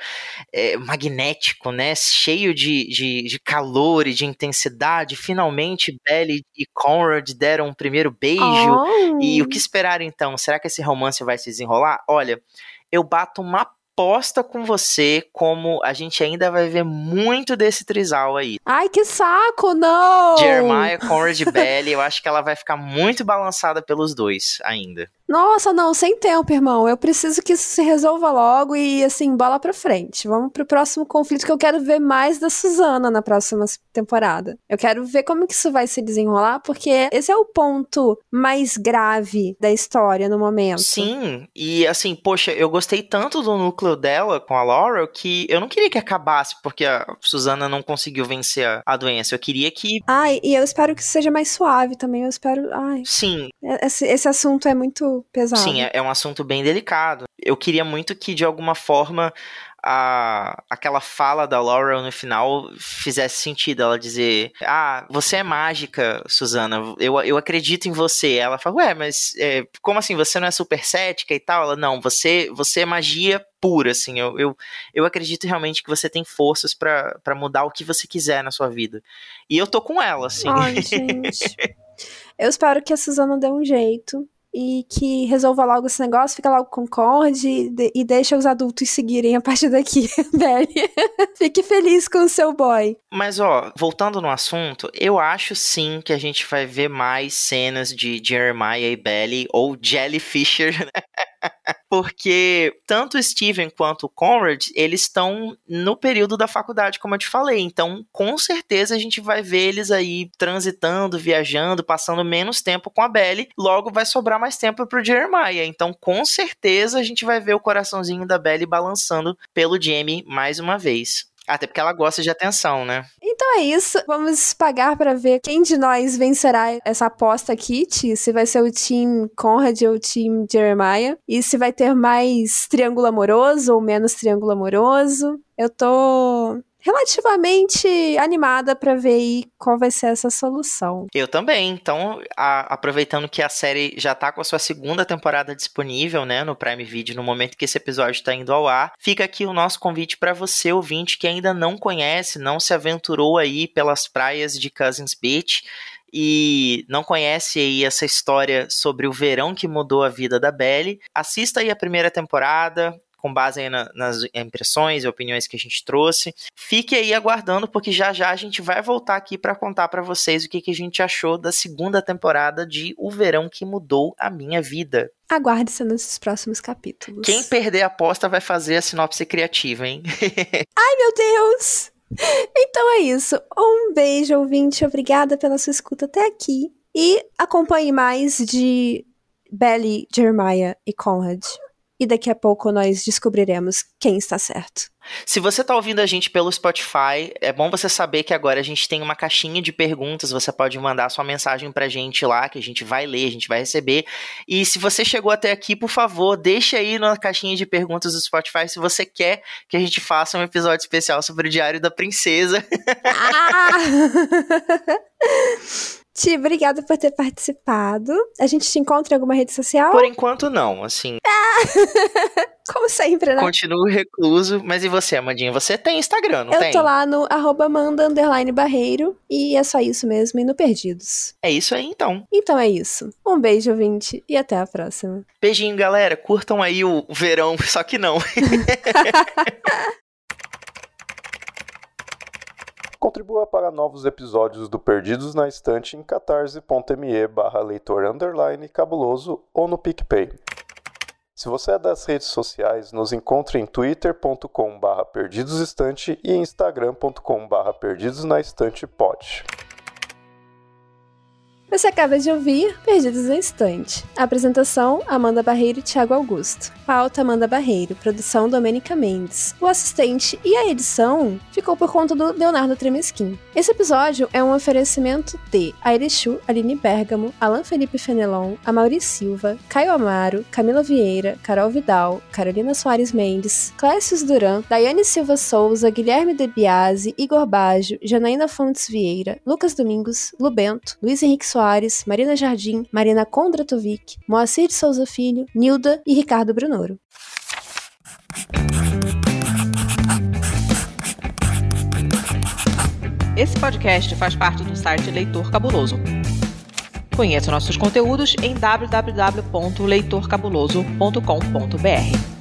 é, magnético, né? Cheio de, de, de calor e de intensidade. Finalmente, Belly e Conrad deram um primeiro beijo. Oh. E o que esperar então? Será que esse romance vai se desenrolar? Olha, eu bato uma aposta com você como a gente ainda vai ver muito desse trisal aí. Ai, que saco, não! Jeremiah, Conrad (laughs) Belly, eu acho que ela vai ficar muito balançada pelos dois ainda. Nossa, não, sem tempo, irmão. Eu preciso que isso se resolva logo e, assim, bola pra frente. Vamos pro próximo conflito que eu quero ver mais da Susana na próxima temporada. Eu quero ver como que isso vai se desenrolar, porque esse é o ponto mais grave da história no momento. Sim, e assim, poxa, eu gostei tanto do núcleo dela com a Laurel que eu não queria que acabasse porque a Susana não conseguiu vencer a, a doença. Eu queria que. Ai, e eu espero que seja mais suave também. Eu espero. Ai. Sim. Esse, esse assunto é muito pesado. Sim, é, é um assunto bem delicado. Eu queria muito que, de alguma forma, a, aquela fala da Laurel no final fizesse sentido. Ela dizer: Ah, você é mágica, Susana, eu, eu acredito em você. Ela fala: Ué, mas é, como assim? Você não é super cética e tal? Ela: Não, você, você é magia pura, assim. Eu, eu, eu acredito realmente que você tem forças para mudar o que você quiser na sua vida. E eu tô com ela, assim. Ai, gente. (laughs) eu espero que a Susana dê um jeito e que resolva logo esse negócio, fica logo com Concord e, e deixa os adultos seguirem a partir daqui, (laughs) Belly. Fique feliz com o seu boy. Mas, ó, voltando no assunto, eu acho sim que a gente vai ver mais cenas de Jeremiah e Belly, ou Jelly Fisher, (laughs) né? Porque tanto o Steven quanto o Conrad, eles estão no período da faculdade, como eu te falei. Então, com certeza a gente vai ver eles aí transitando, viajando, passando menos tempo com a Belly. Logo vai sobrar mais tempo pro Jeremiah. Então, com certeza a gente vai ver o coraçãozinho da Belly balançando pelo Jamie mais uma vez. Até porque ela gosta de atenção, né? Então é isso. Vamos pagar para ver quem de nós vencerá essa aposta Kit. Se vai ser o Team Conrad ou o Team Jeremiah. E se vai ter mais triângulo amoroso ou menos triângulo amoroso. Eu tô relativamente animada para ver aí qual vai ser essa solução. Eu também. Então, a, aproveitando que a série já tá com a sua segunda temporada disponível, né, no Prime Video no momento que esse episódio está indo ao ar, fica aqui o nosso convite para você ouvinte que ainda não conhece, não se aventurou aí pelas praias de Cousins Beach e não conhece aí essa história sobre o verão que mudou a vida da Belly, assista aí a primeira temporada, com base na, nas impressões e opiniões que a gente trouxe. Fique aí aguardando, porque já já a gente vai voltar aqui para contar para vocês o que, que a gente achou da segunda temporada de O Verão que Mudou a Minha Vida. Aguarde-se nos próximos capítulos. Quem perder a aposta vai fazer a sinopse criativa, hein? (laughs) Ai, meu Deus! Então é isso. Um beijo, ouvinte. Obrigada pela sua escuta até aqui. E acompanhe mais de Belly, Jeremiah e Conrad. E daqui a pouco nós descobriremos quem está certo. Se você está ouvindo a gente pelo Spotify, é bom você saber que agora a gente tem uma caixinha de perguntas. Você pode mandar sua mensagem pra gente lá, que a gente vai ler, a gente vai receber. E se você chegou até aqui, por favor, deixe aí na caixinha de perguntas do Spotify se você quer que a gente faça um episódio especial sobre o Diário da Princesa. Ah! (laughs) Ti, obrigada por ter participado. A gente te encontra em alguma rede social? Por enquanto, não, assim. (laughs) Como sempre, né? Continuo recluso. Mas e você, Amandinha? Você tem Instagram, não Eu tem? Eu tô lá no arroba barreiro. E é só isso mesmo, e no Perdidos. É isso aí, então. Então é isso. Um beijo, ouvinte, e até a próxima. Beijinho, galera. Curtam aí o verão, (laughs) só que não. (laughs) Contribua para novos episódios do Perdidos na Estante em catarse.me barra leitor underline cabuloso ou no PicPay. Se você é das redes sociais, nos encontre em twitter.com barra perdidosestante e instagram.com barra perdidosnaestantepod. Você acaba de ouvir Perdidos no Instante. Apresentação: Amanda Barreiro e Thiago Augusto. Pauta: Amanda Barreiro. Produção: Domênica Mendes. O assistente e a edição ficou por conta do Leonardo Tremesquim. Esse episódio é um oferecimento de Airechu, Aline Bergamo, Alan Felipe Fenelon, Amaury Silva, Caio Amaro, Camila Vieira, Carol Vidal, Carolina Soares Mendes, Clécius Duran, Daiane Silva Souza, Guilherme De Biasi, Igor Baggio, Janaína Fontes Vieira, Lucas Domingos, Lubento, Luiz Henrique Soares, Soares, Marina Jardim, Marina Kondratovic, Moacir de Souza Filho, Nilda e Ricardo Brunoro. Esse podcast faz parte do site Leitor Cabuloso. Conheça nossos conteúdos em www.leitorcabuloso.com.br.